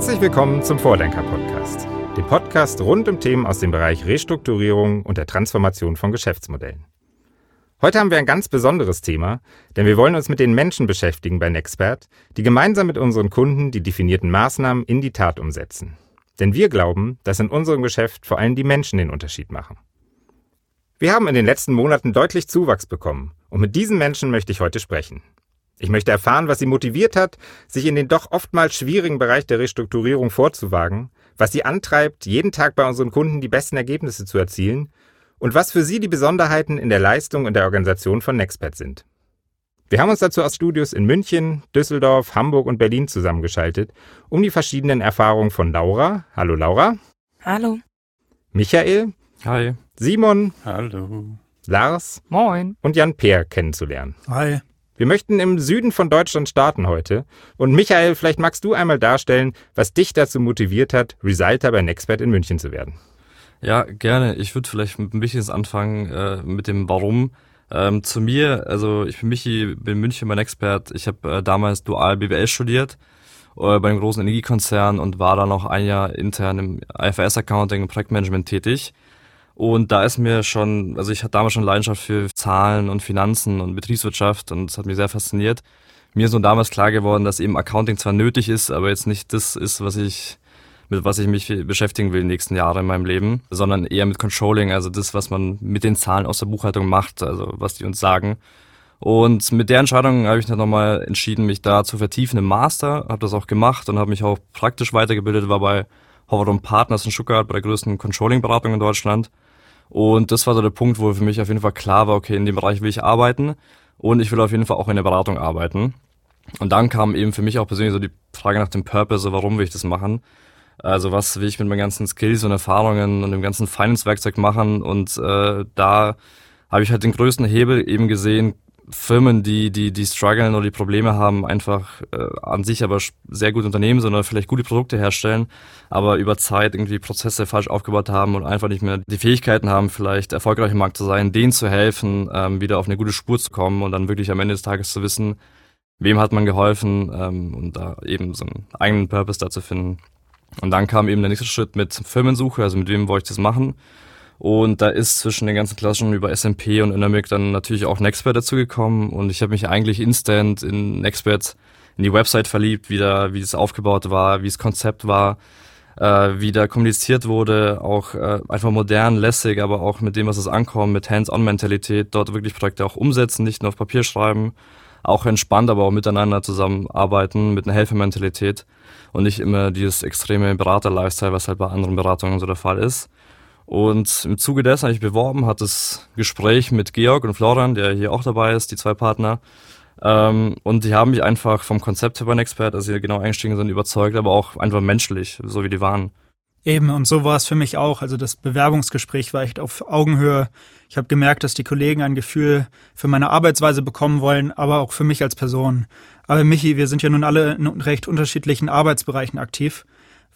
Herzlich willkommen zum Vordenker-Podcast, dem Podcast rund um Themen aus dem Bereich Restrukturierung und der Transformation von Geschäftsmodellen. Heute haben wir ein ganz besonderes Thema, denn wir wollen uns mit den Menschen beschäftigen bei Nexpert, die gemeinsam mit unseren Kunden die definierten Maßnahmen in die Tat umsetzen. Denn wir glauben, dass in unserem Geschäft vor allem die Menschen den Unterschied machen. Wir haben in den letzten Monaten deutlich Zuwachs bekommen und mit diesen Menschen möchte ich heute sprechen. Ich möchte erfahren, was sie motiviert hat, sich in den doch oftmals schwierigen Bereich der Restrukturierung vorzuwagen, was sie antreibt, jeden Tag bei unseren Kunden die besten Ergebnisse zu erzielen und was für sie die Besonderheiten in der Leistung und der Organisation von Nexpert sind. Wir haben uns dazu aus Studios in München, Düsseldorf, Hamburg und Berlin zusammengeschaltet, um die verschiedenen Erfahrungen von Laura, hallo Laura. Hallo. Michael. Hi. Simon. Hallo. Lars. Moin. Und Jan Peer kennenzulernen. Hi. Wir möchten im Süden von Deutschland starten heute. Und Michael, vielleicht magst du einmal darstellen, was dich dazu motiviert hat, Resulter bei Nexpert in München zu werden. Ja, gerne. Ich würde vielleicht mit ein bisschen anfangen äh, mit dem Warum. Ähm, zu mir, also ich bin Michi, bin München mein Expert. Ich habe äh, damals dual BWL studiert äh, bei einem großen Energiekonzern und war dann noch ein Jahr intern im IFRS-Accounting und Projektmanagement tätig. Und da ist mir schon, also ich hatte damals schon Leidenschaft für Zahlen und Finanzen und Betriebswirtschaft und es hat mich sehr fasziniert. Mir ist so damals klar geworden, dass eben Accounting zwar nötig ist, aber jetzt nicht das ist, was ich mit was ich mich beschäftigen will in den nächsten Jahren in meinem Leben, sondern eher mit Controlling, also das, was man mit den Zahlen aus der Buchhaltung macht, also was die uns sagen. Und mit der Entscheidung habe ich dann nochmal entschieden, mich da zu vertiefen im Master, habe das auch gemacht und habe mich auch praktisch weitergebildet, war bei Howard Partners in Stuttgart, bei der größten Controlling-Beratung in Deutschland. Und das war so der Punkt, wo für mich auf jeden Fall klar war, okay, in dem Bereich will ich arbeiten und ich will auf jeden Fall auch in der Beratung arbeiten. Und dann kam eben für mich auch persönlich so die Frage nach dem Purpose, warum will ich das machen? Also was will ich mit meinen ganzen Skills und Erfahrungen und dem ganzen Finance-Werkzeug machen? Und äh, da habe ich halt den größten Hebel eben gesehen, Firmen, die, die, die strugglen oder die Probleme haben, einfach äh, an sich aber sehr gut Unternehmen, sondern vielleicht gute Produkte herstellen, aber über Zeit irgendwie Prozesse falsch aufgebaut haben und einfach nicht mehr die Fähigkeiten haben, vielleicht erfolgreich im Markt zu sein, denen zu helfen, ähm, wieder auf eine gute Spur zu kommen und dann wirklich am Ende des Tages zu wissen, wem hat man geholfen ähm, und da eben so einen eigenen Purpose da zu finden. Und dann kam eben der nächste Schritt mit Firmensuche, also mit wem wollte ich das machen. Und da ist zwischen den ganzen Klassen über SMP und Dynamic dann natürlich auch Nextbert dazugekommen. Und ich habe mich eigentlich instant in Nextbert, in die Website verliebt, wie, da, wie es aufgebaut war, wie das Konzept war, äh, wie da kommuniziert wurde, auch äh, einfach modern, lässig, aber auch mit dem, was es ankommt, mit Hands-on-Mentalität, dort wirklich Projekte auch umsetzen, nicht nur auf Papier schreiben, auch entspannt, aber auch miteinander zusammenarbeiten, mit einer Helfermentalität und nicht immer dieses extreme Berater-Lifestyle, was halt bei anderen Beratungen so der Fall ist. Und im Zuge dessen habe ich beworben, hat das Gespräch mit Georg und Florian, der hier auch dabei ist, die zwei Partner. Ähm, und die haben mich einfach vom Konzept her bei Expert, also sie genau eingestiegen sind, überzeugt, aber auch einfach menschlich, so wie die waren. Eben, und so war es für mich auch. Also das Bewerbungsgespräch war echt auf Augenhöhe. Ich habe gemerkt, dass die Kollegen ein Gefühl für meine Arbeitsweise bekommen wollen, aber auch für mich als Person. Aber Michi, wir sind ja nun alle in recht unterschiedlichen Arbeitsbereichen aktiv.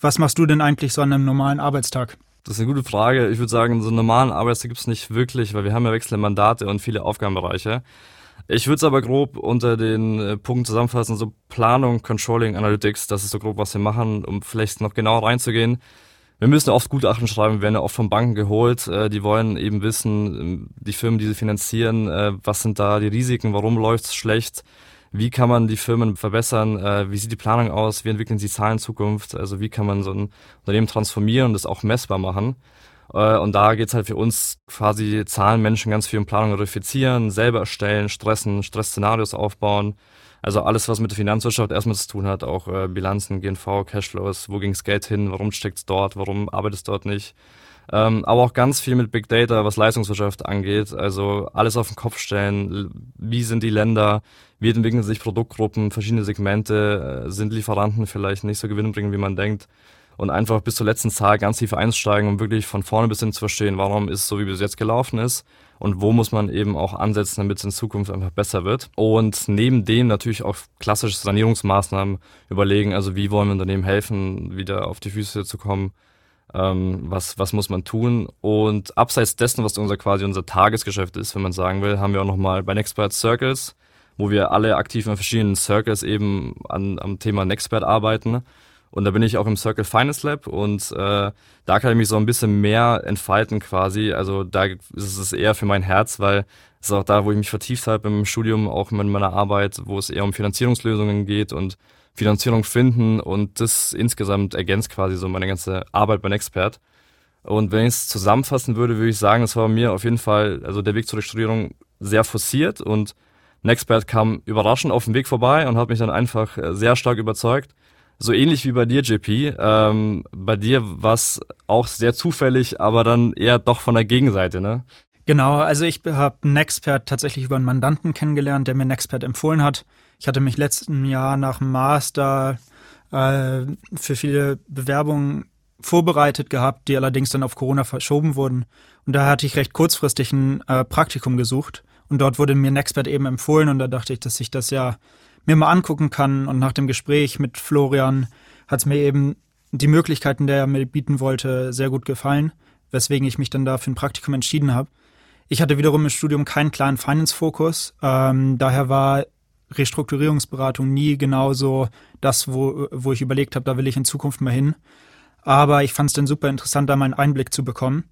Was machst du denn eigentlich so an einem normalen Arbeitstag? Das ist eine gute Frage. Ich würde sagen, so einen normalen Arbeitstag gibt es nicht wirklich, weil wir haben ja wechselnde Mandate und viele Aufgabenbereiche. Ich würde es aber grob unter den äh, Punkten zusammenfassen, so Planung, Controlling, Analytics, das ist so grob, was wir machen, um vielleicht noch genauer reinzugehen. Wir müssen oft Gutachten schreiben, werden ja oft von Banken geholt, äh, die wollen eben wissen, ähm, die Firmen, die sie finanzieren, äh, was sind da die Risiken, warum läuft es schlecht, wie kann man die Firmen verbessern, äh, wie sieht die Planung aus, wie entwickeln sie Zahlen in Zukunft, also wie kann man so ein Unternehmen transformieren und das auch messbar machen. Äh, und da geht's halt für uns quasi Zahlenmenschen ganz viel um Planung verifizieren, selber erstellen, stressen, Stressszenarios aufbauen. Also alles, was mit der Finanzwirtschaft erstmal zu tun hat, auch äh, Bilanzen, GNV, Cashflows, wo ging's Geld hin, warum steckt's dort, warum arbeitet es dort nicht. Ähm, aber auch ganz viel mit Big Data, was Leistungswirtschaft angeht. Also alles auf den Kopf stellen. Wie sind die Länder? Wie entwickeln sich Produktgruppen, verschiedene Segmente? Äh, sind Lieferanten vielleicht nicht so gewinnbringend, wie man denkt? Und einfach bis zur letzten Zahl ganz tief einsteigen, um wirklich von vorne bis hin zu verstehen, warum ist es so, wie es jetzt gelaufen ist und wo muss man eben auch ansetzen, damit es in Zukunft einfach besser wird. Und neben dem natürlich auch klassische Sanierungsmaßnahmen überlegen, also wie wollen wir Unternehmen helfen, wieder auf die Füße zu kommen ähm, was, was muss man tun. Und abseits dessen, was unser quasi unser Tagesgeschäft ist, wenn man sagen will, haben wir auch nochmal bei Nexpert Circles, wo wir alle aktiv in verschiedenen Circles eben an, am Thema Nexpert arbeiten. Und da bin ich auch im Circle Finance Lab und äh, da kann ich mich so ein bisschen mehr entfalten quasi. Also da ist es eher für mein Herz, weil es ist auch da, wo ich mich vertieft habe im Studium, auch in meiner Arbeit, wo es eher um Finanzierungslösungen geht und Finanzierung finden und das insgesamt ergänzt quasi so meine ganze Arbeit beim Expert. Und wenn ich es zusammenfassen würde, würde ich sagen, es war mir auf jeden Fall, also der Weg zur Studierung sehr forciert und Nexpert kam überraschend auf dem Weg vorbei und hat mich dann einfach äh, sehr stark überzeugt. So ähnlich wie bei dir, JP. Ähm, bei dir war es auch sehr zufällig, aber dann eher doch von der Gegenseite, ne? Genau, also ich habe Nexpert tatsächlich über einen Mandanten kennengelernt, der mir Nexpert empfohlen hat. Ich hatte mich letzten Jahr nach dem Master äh, für viele Bewerbungen vorbereitet gehabt, die allerdings dann auf Corona verschoben wurden. Und da hatte ich recht kurzfristig ein äh, Praktikum gesucht. Und dort wurde mir Nexpert eben empfohlen und da dachte ich, dass ich das ja mir mal angucken kann. Und nach dem Gespräch mit Florian hat es mir eben die Möglichkeiten, der er mir bieten wollte, sehr gut gefallen, weswegen ich mich dann da für ein Praktikum entschieden habe. Ich hatte wiederum im Studium keinen klaren Finance-Fokus. Ähm, daher war Restrukturierungsberatung nie genauso das, wo, wo ich überlegt habe, da will ich in Zukunft mal hin. Aber ich fand es dann super interessant, da mal einen Einblick zu bekommen.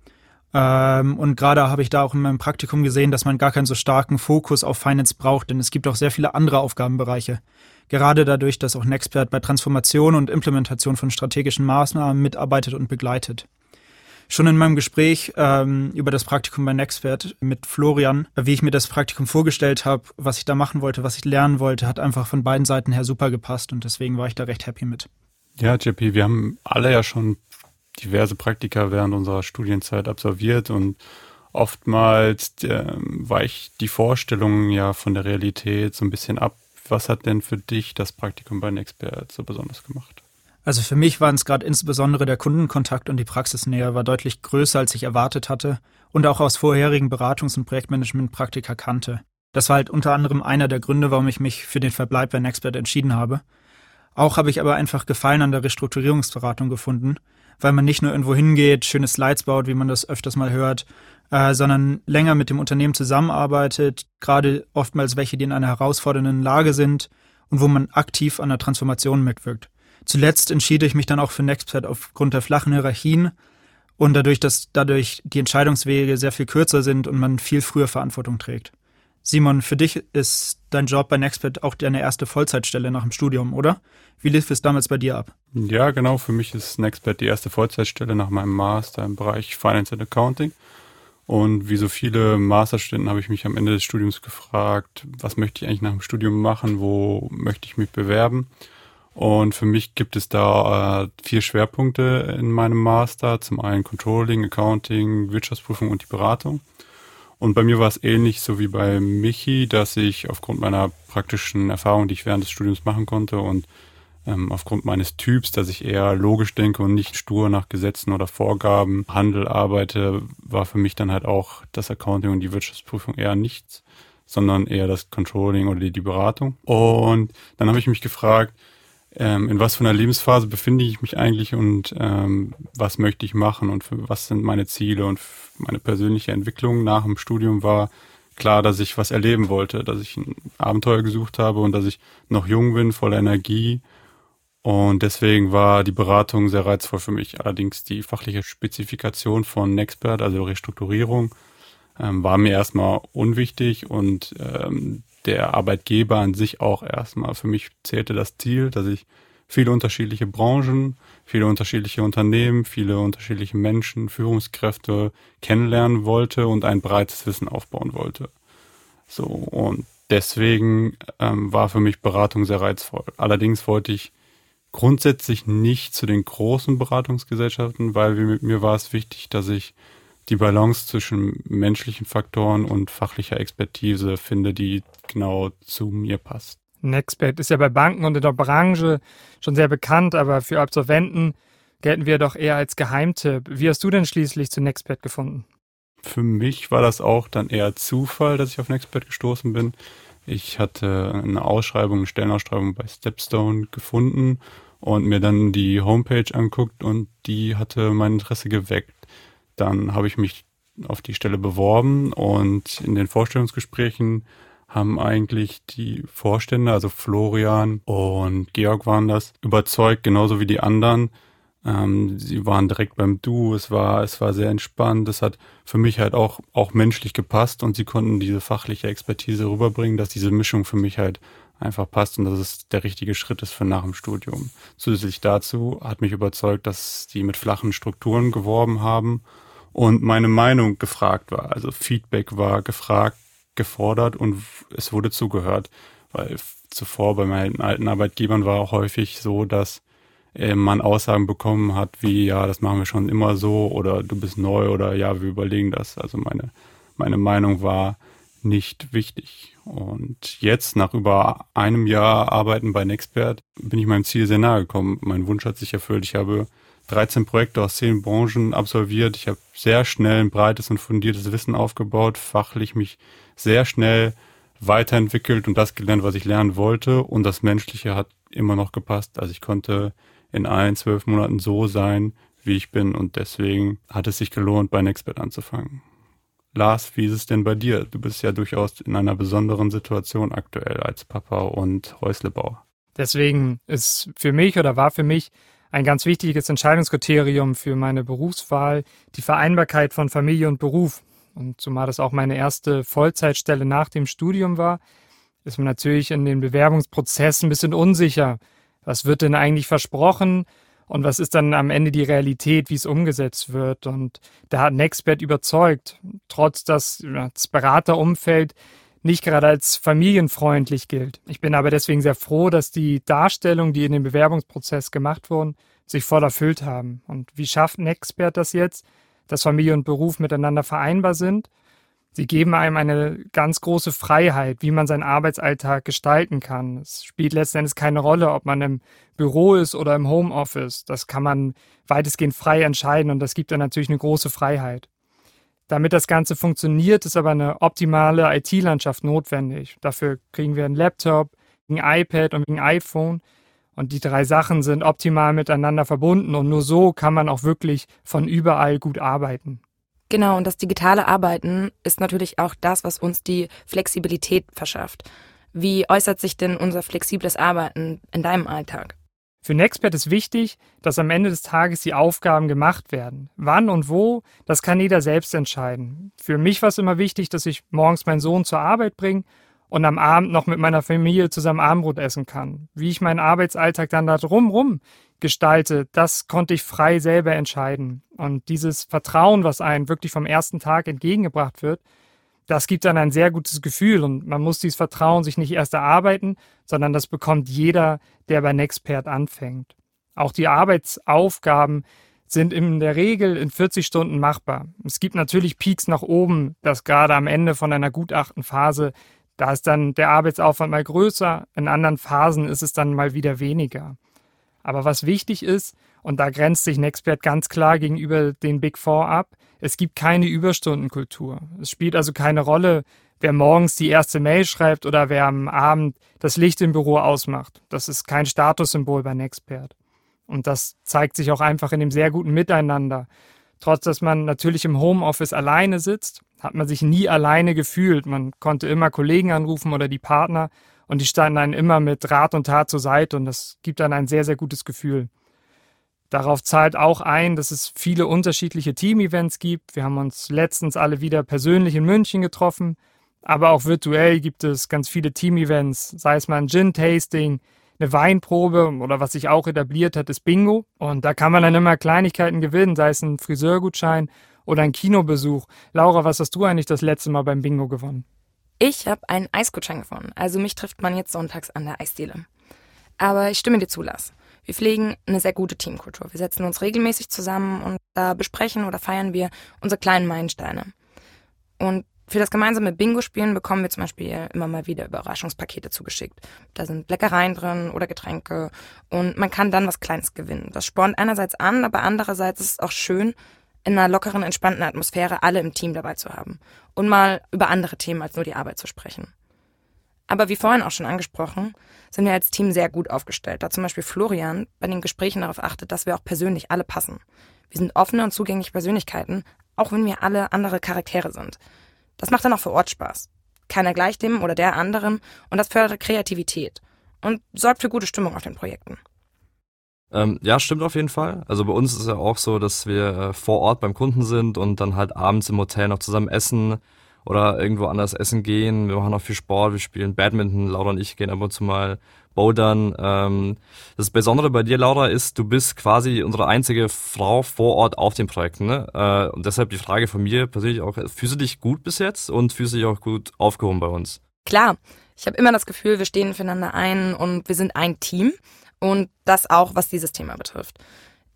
Ähm, und gerade habe ich da auch in meinem Praktikum gesehen, dass man gar keinen so starken Fokus auf Finance braucht, denn es gibt auch sehr viele andere Aufgabenbereiche. Gerade dadurch, dass auch Nexpert bei Transformation und Implementation von strategischen Maßnahmen mitarbeitet und begleitet. Schon in meinem Gespräch ähm, über das Praktikum bei Nexpert mit Florian, wie ich mir das Praktikum vorgestellt habe, was ich da machen wollte, was ich lernen wollte, hat einfach von beiden Seiten her super gepasst und deswegen war ich da recht happy mit. Ja, JP, wir haben alle ja schon diverse Praktika während unserer Studienzeit absolviert und oftmals äh, weicht die Vorstellung ja von der Realität so ein bisschen ab. Was hat denn für dich das Praktikum bei Nexpert so besonders gemacht? Also für mich waren es gerade insbesondere der Kundenkontakt und die Praxisnähe war deutlich größer, als ich erwartet hatte und auch aus vorherigen Beratungs- und Projektmanagement-Praktika kannte. Das war halt unter anderem einer der Gründe, warum ich mich für den Verbleib bei Nexpert entschieden habe. Auch habe ich aber einfach Gefallen an der Restrukturierungsberatung gefunden, weil man nicht nur irgendwo hingeht, schöne Slides baut, wie man das öfters mal hört, äh, sondern länger mit dem Unternehmen zusammenarbeitet, gerade oftmals welche, die in einer herausfordernden Lage sind und wo man aktiv an der Transformation mitwirkt. Zuletzt entschied ich mich dann auch für Nextpad aufgrund der flachen Hierarchien und dadurch, dass dadurch die Entscheidungswege sehr viel kürzer sind und man viel früher Verantwortung trägt. Simon, für dich ist dein Job bei Nextpad auch deine erste Vollzeitstelle nach dem Studium, oder? Wie lief es damals bei dir ab? Ja, genau. Für mich ist Nextpad die erste Vollzeitstelle nach meinem Master im Bereich Finance and Accounting. Und wie so viele Masterstudenten habe ich mich am Ende des Studiums gefragt, was möchte ich eigentlich nach dem Studium machen, wo möchte ich mich bewerben? Und für mich gibt es da äh, vier Schwerpunkte in meinem Master. Zum einen Controlling, Accounting, Wirtschaftsprüfung und die Beratung. Und bei mir war es ähnlich so wie bei Michi, dass ich aufgrund meiner praktischen Erfahrung, die ich während des Studiums machen konnte und ähm, aufgrund meines Typs, dass ich eher logisch denke und nicht stur nach Gesetzen oder Vorgaben Handel arbeite, war für mich dann halt auch das Accounting und die Wirtschaftsprüfung eher nichts, sondern eher das Controlling oder die, die Beratung. Und dann habe ich mich gefragt, ähm, in was für einer Lebensphase befinde ich mich eigentlich und ähm, was möchte ich machen und für, was sind meine Ziele und meine persönliche Entwicklung nach dem Studium war klar, dass ich was erleben wollte, dass ich ein Abenteuer gesucht habe und dass ich noch jung bin, voller Energie und deswegen war die Beratung sehr reizvoll für mich. Allerdings die fachliche Spezifikation von Nexpert, also Restrukturierung, ähm, war mir erstmal unwichtig und ähm, der Arbeitgeber an sich auch erstmal. Für mich zählte das Ziel, dass ich viele unterschiedliche Branchen, viele unterschiedliche Unternehmen, viele unterschiedliche Menschen, Führungskräfte kennenlernen wollte und ein breites Wissen aufbauen wollte. So, und deswegen ähm, war für mich Beratung sehr reizvoll. Allerdings wollte ich grundsätzlich nicht zu den großen Beratungsgesellschaften, weil mir war es wichtig, dass ich die Balance zwischen menschlichen Faktoren und fachlicher Expertise finde, die genau zu mir passt. Nexpert ist ja bei Banken und in der Branche schon sehr bekannt, aber für Absolventen gelten wir doch eher als Geheimtipp. Wie hast du denn schließlich zu Nexpert gefunden? Für mich war das auch dann eher Zufall, dass ich auf Nexpert gestoßen bin. Ich hatte eine Ausschreibung, eine Stellenausschreibung bei Stepstone gefunden und mir dann die Homepage anguckt und die hatte mein Interesse geweckt. Dann habe ich mich auf die Stelle beworben und in den Vorstellungsgesprächen haben eigentlich die Vorstände, also Florian und Georg waren das, überzeugt, genauso wie die anderen. Ähm, sie waren direkt beim Du, es war, es war sehr entspannt, es hat für mich halt auch, auch menschlich gepasst und sie konnten diese fachliche Expertise rüberbringen, dass diese Mischung für mich halt einfach passt und dass es der richtige Schritt ist für nach dem Studium. Zusätzlich dazu hat mich überzeugt, dass die mit flachen Strukturen geworben haben und meine Meinung gefragt war. Also Feedback war gefragt, gefordert und es wurde zugehört, weil zuvor bei meinen alten Arbeitgebern war auch häufig so, dass äh, man Aussagen bekommen hat, wie ja, das machen wir schon immer so oder du bist neu oder ja, wir überlegen das. Also meine meine Meinung war nicht wichtig. Und jetzt, nach über einem Jahr Arbeiten bei Nexpert, bin ich meinem Ziel sehr nahe gekommen. Mein Wunsch hat sich erfüllt. Ich habe 13 Projekte aus 10 Branchen absolviert. Ich habe sehr schnell ein breites und fundiertes Wissen aufgebaut, fachlich mich sehr schnell weiterentwickelt und das gelernt, was ich lernen wollte. Und das Menschliche hat immer noch gepasst. Also ich konnte in allen zwölf Monaten so sein, wie ich bin. Und deswegen hat es sich gelohnt, bei Nexpert anzufangen. Lars, wie ist es denn bei dir? Du bist ja durchaus in einer besonderen Situation aktuell als Papa und Häuslebauer. Deswegen ist für mich oder war für mich ein ganz wichtiges Entscheidungskriterium für meine Berufswahl die Vereinbarkeit von Familie und Beruf. Und zumal das auch meine erste Vollzeitstelle nach dem Studium war, ist man natürlich in den Bewerbungsprozessen ein bisschen unsicher. Was wird denn eigentlich versprochen? Und was ist dann am Ende die Realität, wie es umgesetzt wird? Und da hat Nextbert überzeugt, trotz dass das Beraterumfeld nicht gerade als familienfreundlich gilt. Ich bin aber deswegen sehr froh, dass die Darstellungen, die in dem Bewerbungsprozess gemacht wurden, sich voll erfüllt haben. Und wie schafft Nexpert das jetzt, dass Familie und Beruf miteinander vereinbar sind? Sie geben einem eine ganz große Freiheit, wie man seinen Arbeitsalltag gestalten kann. Es spielt letztendlich keine Rolle, ob man im Büro ist oder im Homeoffice. Das kann man weitestgehend frei entscheiden und das gibt dann natürlich eine große Freiheit. Damit das Ganze funktioniert, ist aber eine optimale IT-Landschaft notwendig. Dafür kriegen wir einen Laptop, ein iPad und ein iPhone. Und die drei Sachen sind optimal miteinander verbunden und nur so kann man auch wirklich von überall gut arbeiten. Genau, und das digitale Arbeiten ist natürlich auch das, was uns die Flexibilität verschafft. Wie äußert sich denn unser flexibles Arbeiten in deinem Alltag? Für Nexpert ist wichtig, dass am Ende des Tages die Aufgaben gemacht werden. Wann und wo, das kann jeder selbst entscheiden. Für mich war es immer wichtig, dass ich morgens meinen Sohn zur Arbeit bringe und am Abend noch mit meiner Familie zusammen Abendbrot essen kann. Wie ich meinen Arbeitsalltag dann da drumrum gestalte, das konnte ich frei selber entscheiden. Und dieses Vertrauen, was einem wirklich vom ersten Tag entgegengebracht wird, das gibt dann ein sehr gutes Gefühl und man muss dieses Vertrauen sich nicht erst erarbeiten, sondern das bekommt jeder, der bei Nexpert anfängt. Auch die Arbeitsaufgaben sind in der Regel in 40 Stunden machbar. Es gibt natürlich Peaks nach oben, dass gerade am Ende von einer Gutachtenphase, da ist dann der Arbeitsaufwand mal größer, in anderen Phasen ist es dann mal wieder weniger. Aber was wichtig ist, und da grenzt sich Nexpert ganz klar gegenüber den Big Four ab, es gibt keine Überstundenkultur. Es spielt also keine Rolle, wer morgens die erste Mail schreibt oder wer am Abend das Licht im Büro ausmacht. Das ist kein Statussymbol bei Nexpert. Und das zeigt sich auch einfach in dem sehr guten Miteinander. Trotz dass man natürlich im Homeoffice alleine sitzt, hat man sich nie alleine gefühlt. Man konnte immer Kollegen anrufen oder die Partner und die standen einen immer mit Rat und Tat zur Seite und das gibt dann ein sehr, sehr gutes Gefühl. Darauf zahlt auch ein, dass es viele unterschiedliche Team-Events gibt. Wir haben uns letztens alle wieder persönlich in München getroffen, aber auch virtuell gibt es ganz viele Team-Events, sei es mal ein Gin-Tasting, eine Weinprobe oder was sich auch etabliert hat, ist Bingo. Und da kann man dann immer Kleinigkeiten gewinnen, sei es ein Friseurgutschein oder ein Kinobesuch. Laura, was hast du eigentlich das letzte Mal beim Bingo gewonnen? Ich habe einen Eisgutschein gewonnen. Also mich trifft man jetzt sonntags an der Eisdiele. Aber ich stimme dir zu, Lars. Wir pflegen eine sehr gute Teamkultur. Wir setzen uns regelmäßig zusammen und da besprechen oder feiern wir unsere kleinen Meilensteine. Und für das gemeinsame Bingo-Spielen bekommen wir zum Beispiel immer mal wieder Überraschungspakete zugeschickt. Da sind Leckereien drin oder Getränke und man kann dann was Kleines gewinnen. Das spornt einerseits an, aber andererseits ist es auch schön, in einer lockeren, entspannten Atmosphäre alle im Team dabei zu haben und mal über andere Themen als nur die Arbeit zu sprechen. Aber wie vorhin auch schon angesprochen, sind wir als Team sehr gut aufgestellt, da zum Beispiel Florian bei den Gesprächen darauf achtet, dass wir auch persönlich alle passen. Wir sind offene und zugängliche Persönlichkeiten, auch wenn wir alle andere Charaktere sind. Das macht dann auch vor Ort Spaß. keiner gleich dem oder der anderen und das fördert Kreativität und sorgt für gute Stimmung auf den Projekten. Ähm, ja, stimmt auf jeden Fall. Also bei uns ist ja auch so, dass wir äh, vor Ort beim Kunden sind und dann halt abends im Hotel noch zusammen essen oder irgendwo anders essen gehen. Wir machen auch viel Sport, wir spielen Badminton, Laura und ich gehen ab und zu mal bouldern. Ähm, das Besondere bei dir, Laura, ist, du bist quasi unsere einzige Frau vor Ort auf den Projekten. Ne? Äh, und deshalb die Frage von mir persönlich auch, fühlst du dich gut bis jetzt und fühlst du dich auch gut aufgehoben bei uns? Klar, ich habe immer das Gefühl, wir stehen füreinander ein und wir sind ein Team. Und das auch, was dieses Thema betrifft.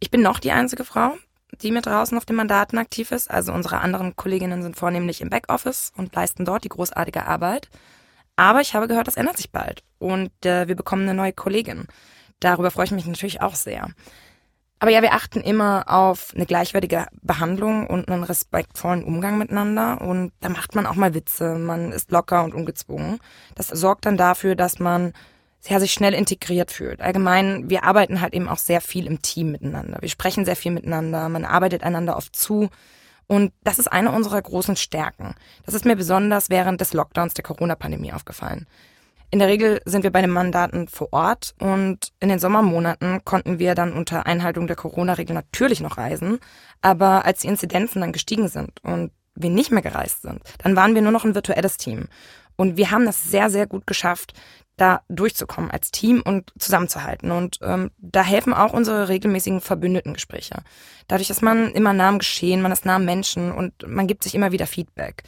Ich bin noch die einzige Frau, die mit draußen auf den Mandaten aktiv ist. Also unsere anderen Kolleginnen sind vornehmlich im Backoffice und leisten dort die großartige Arbeit. Aber ich habe gehört, das ändert sich bald. Und äh, wir bekommen eine neue Kollegin. Darüber freue ich mich natürlich auch sehr. Aber ja, wir achten immer auf eine gleichwertige Behandlung und einen respektvollen Umgang miteinander. Und da macht man auch mal Witze, man ist locker und ungezwungen. Das sorgt dann dafür, dass man ja, sich schnell integriert fühlt. Allgemein, wir arbeiten halt eben auch sehr viel im Team miteinander. Wir sprechen sehr viel miteinander, man arbeitet einander oft zu. Und das ist eine unserer großen Stärken. Das ist mir besonders während des Lockdowns der Corona-Pandemie aufgefallen. In der Regel sind wir bei den Mandaten vor Ort und in den Sommermonaten konnten wir dann unter Einhaltung der Corona-Regel natürlich noch reisen. Aber als die Inzidenzen dann gestiegen sind und wir nicht mehr gereist sind, dann waren wir nur noch ein virtuelles Team. Und wir haben das sehr, sehr gut geschafft, da durchzukommen als Team und zusammenzuhalten. Und ähm, da helfen auch unsere regelmäßigen Verbündetengespräche. Dadurch ist man immer nah am Geschehen, man ist nah am Menschen und man gibt sich immer wieder Feedback.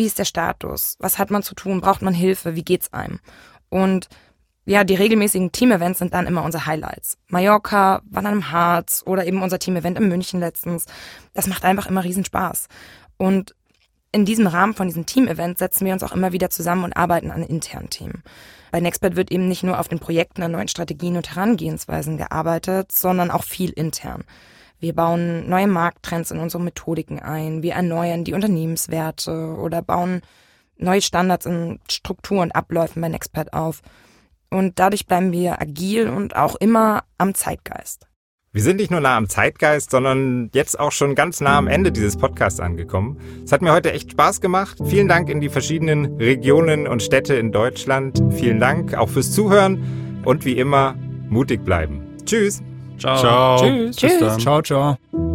Wie ist der Status? Was hat man zu tun? Braucht man Hilfe? Wie geht's einem? Und ja, die regelmäßigen Team-Events sind dann immer unsere Highlights. Mallorca, Wandern im Harz oder eben unser Team-Event in München letztens. Das macht einfach immer Riesenspaß. Und in diesem Rahmen von diesem Team-Event setzen wir uns auch immer wieder zusammen und arbeiten an internen Themen. Bei Nextbed wird eben nicht nur auf den Projekten an neuen Strategien und Herangehensweisen gearbeitet, sondern auch viel intern. Wir bauen neue Markttrends in unsere Methodiken ein, wir erneuern die Unternehmenswerte oder bauen neue Standards in Struktur und Abläufen bei Nextpad auf. Und dadurch bleiben wir agil und auch immer am Zeitgeist. Wir sind nicht nur nah am Zeitgeist, sondern jetzt auch schon ganz nah am Ende dieses Podcasts angekommen. Es hat mir heute echt Spaß gemacht. Vielen Dank in die verschiedenen Regionen und Städte in Deutschland. Vielen Dank auch fürs Zuhören und wie immer mutig bleiben. Tschüss. Ciao. Ciao. Tschüss. Tschüss. Ciao, ciao.